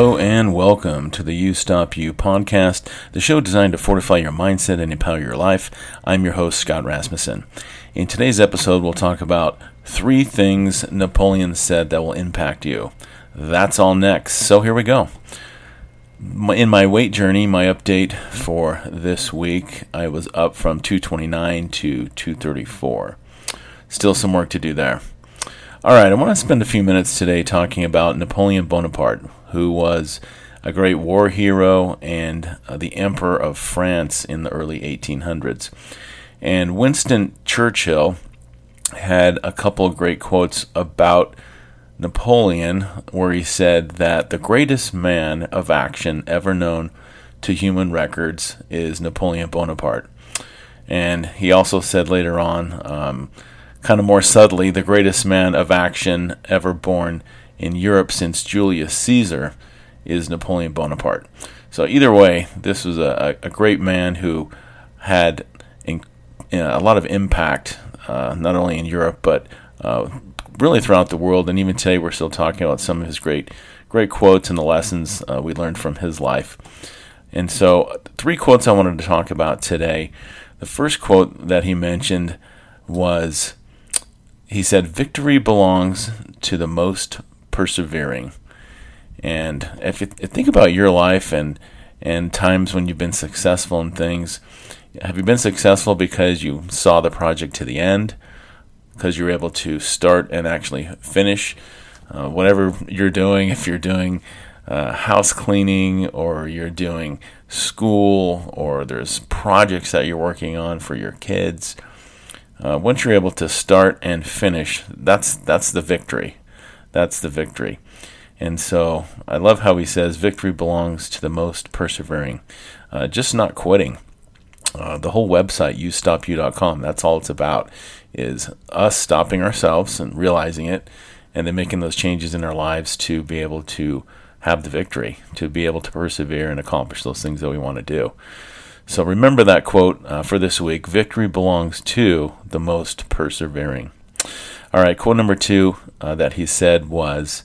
Hello and welcome to the You Stop You podcast, the show designed to fortify your mindset and empower your life. I'm your host, Scott Rasmussen. In today's episode, we'll talk about three things Napoleon said that will impact you. That's all next. So here we go. In my weight journey, my update for this week, I was up from 229 to 234. Still some work to do there. All right, I want to spend a few minutes today talking about Napoleon Bonaparte, who was a great war hero and uh, the Emperor of France in the early 1800s. And Winston Churchill had a couple of great quotes about Napoleon, where he said that the greatest man of action ever known to human records is Napoleon Bonaparte. And he also said later on, um, kind of more subtly, the greatest man of action ever born in Europe since Julius Caesar is Napoleon Bonaparte. So, either way, this was a, a great man who had in, a lot of impact, uh, not only in Europe, but uh, really throughout the world. And even today, we're still talking about some of his great, great quotes and the lessons uh, we learned from his life. And so, three quotes I wanted to talk about today. The first quote that he mentioned was he said, Victory belongs to the most persevering. And if you think about your life and, and times when you've been successful in things, have you been successful because you saw the project to the end? Because you were able to start and actually finish uh, whatever you're doing? If you're doing uh, house cleaning or you're doing school or there's projects that you're working on for your kids uh, once you're able to start and finish, that's that's the victory. That's the victory. And so I love how he says victory belongs to the most persevering, uh, just not quitting. Uh, the whole website, youstopu.com, that's all it's about, is us stopping ourselves and realizing it, and then making those changes in our lives to be able to have the victory, to be able to persevere and accomplish those things that we want to do. So remember that quote uh, for this week victory belongs to the most persevering. All right, quote number two uh, that he said was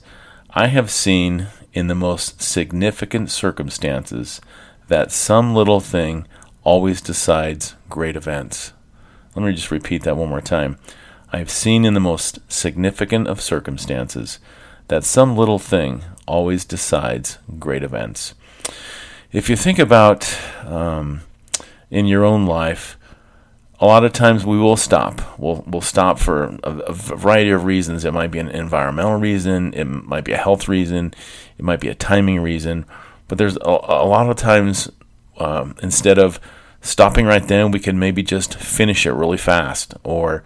I have seen in the most significant circumstances that some little thing always decides great events. Let me just repeat that one more time. I have seen in the most significant of circumstances that some little thing always decides great events. If you think about um, in your own life, a lot of times we will stop. We'll we'll stop for a, a, variety of reasons. It might be an environmental reason. It might be a health reason. It might be a timing reason. But there's a, a lot of times um, instead of stopping right then, we can maybe just finish it really fast, or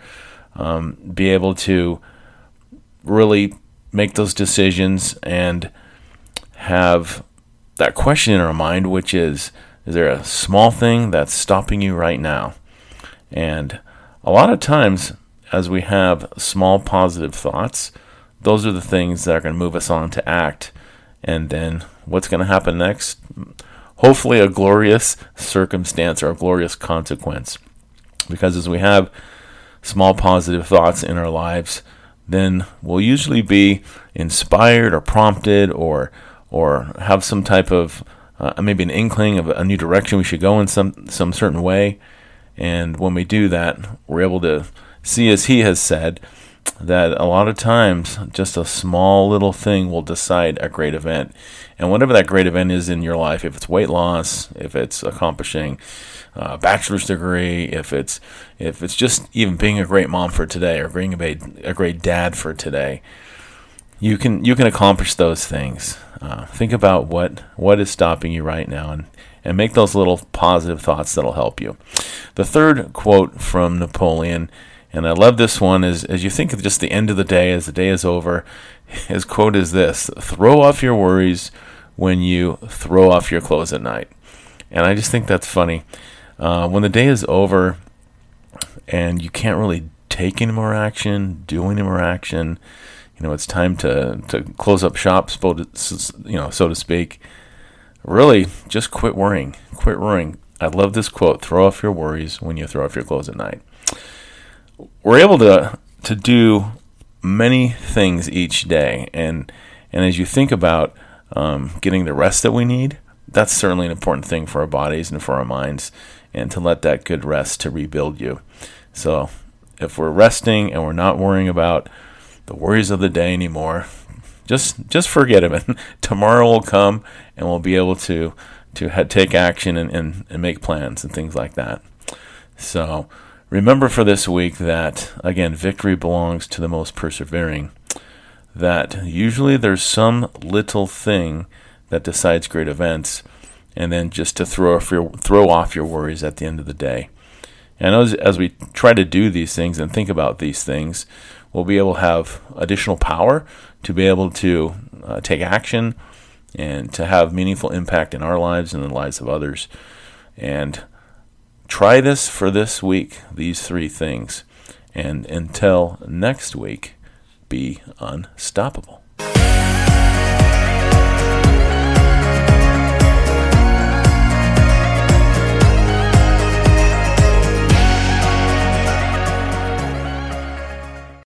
um, be able to really make those decisions and have that question in our mind, which is is there a small thing that's stopping you right now? And a lot of times, as we have small positive thoughts, those are the things that are going to move us on to act. And then what's going to happen next? Hopefully, a glorious circumstance or a glorious consequence. Because as we have small positive thoughts in our lives, then we'll usually be inspired or prompted or or have some type of uh, maybe an inkling of a new direction we should go in some some certain way. And when we do that, we're able to see, as he has said, that a lot of times just a small little thing will decide a great event. And whatever that great event is in your life, if it's weight loss, if it's accomplishing a bachelor's degree, if it's if it's just even being a great mom for today or being a, great dad for today, you can you can accomplish those things. Uh, think about what what is stopping you right now, and and make those little positive thoughts that'll help you. The third quote from Napoleon, and I love this one, is as you think of just the end of the day, as the day is over, his quote is this: "Throw off your worries when you throw off your clothes at night." And I just think that's funny. Uh, when the day is over, and you can't really take any more action, do any more action you know, it's time to, to close up shop, you know, so to speak. Really, just quit worrying. Quit worrying. I love this quote throw off your worries when you throw off your clothes at night. We're able to, to do many things each day. And, and as you think about um, getting the rest that we need, that's certainly an important thing for our bodies and for our minds, and to let that good rest to rebuild you. So, if we're resting and we're not worrying about the worries of the day anymore, just just forget it. Tomorrow will come, and we'll be able to to ha- take action and, and, and make plans and things like that. So, remember for this week that again, victory belongs to the most persevering. That usually there's some little thing that decides great events, and then just to throw off your throw off your worries at the end of the day. And as, as we try to do these things and think about these things, we'll be able to have additional power to be able to uh, take action and to have meaningful impact in our lives and the lives of others. And try this for this week, these three things. And until next week, be unstoppable.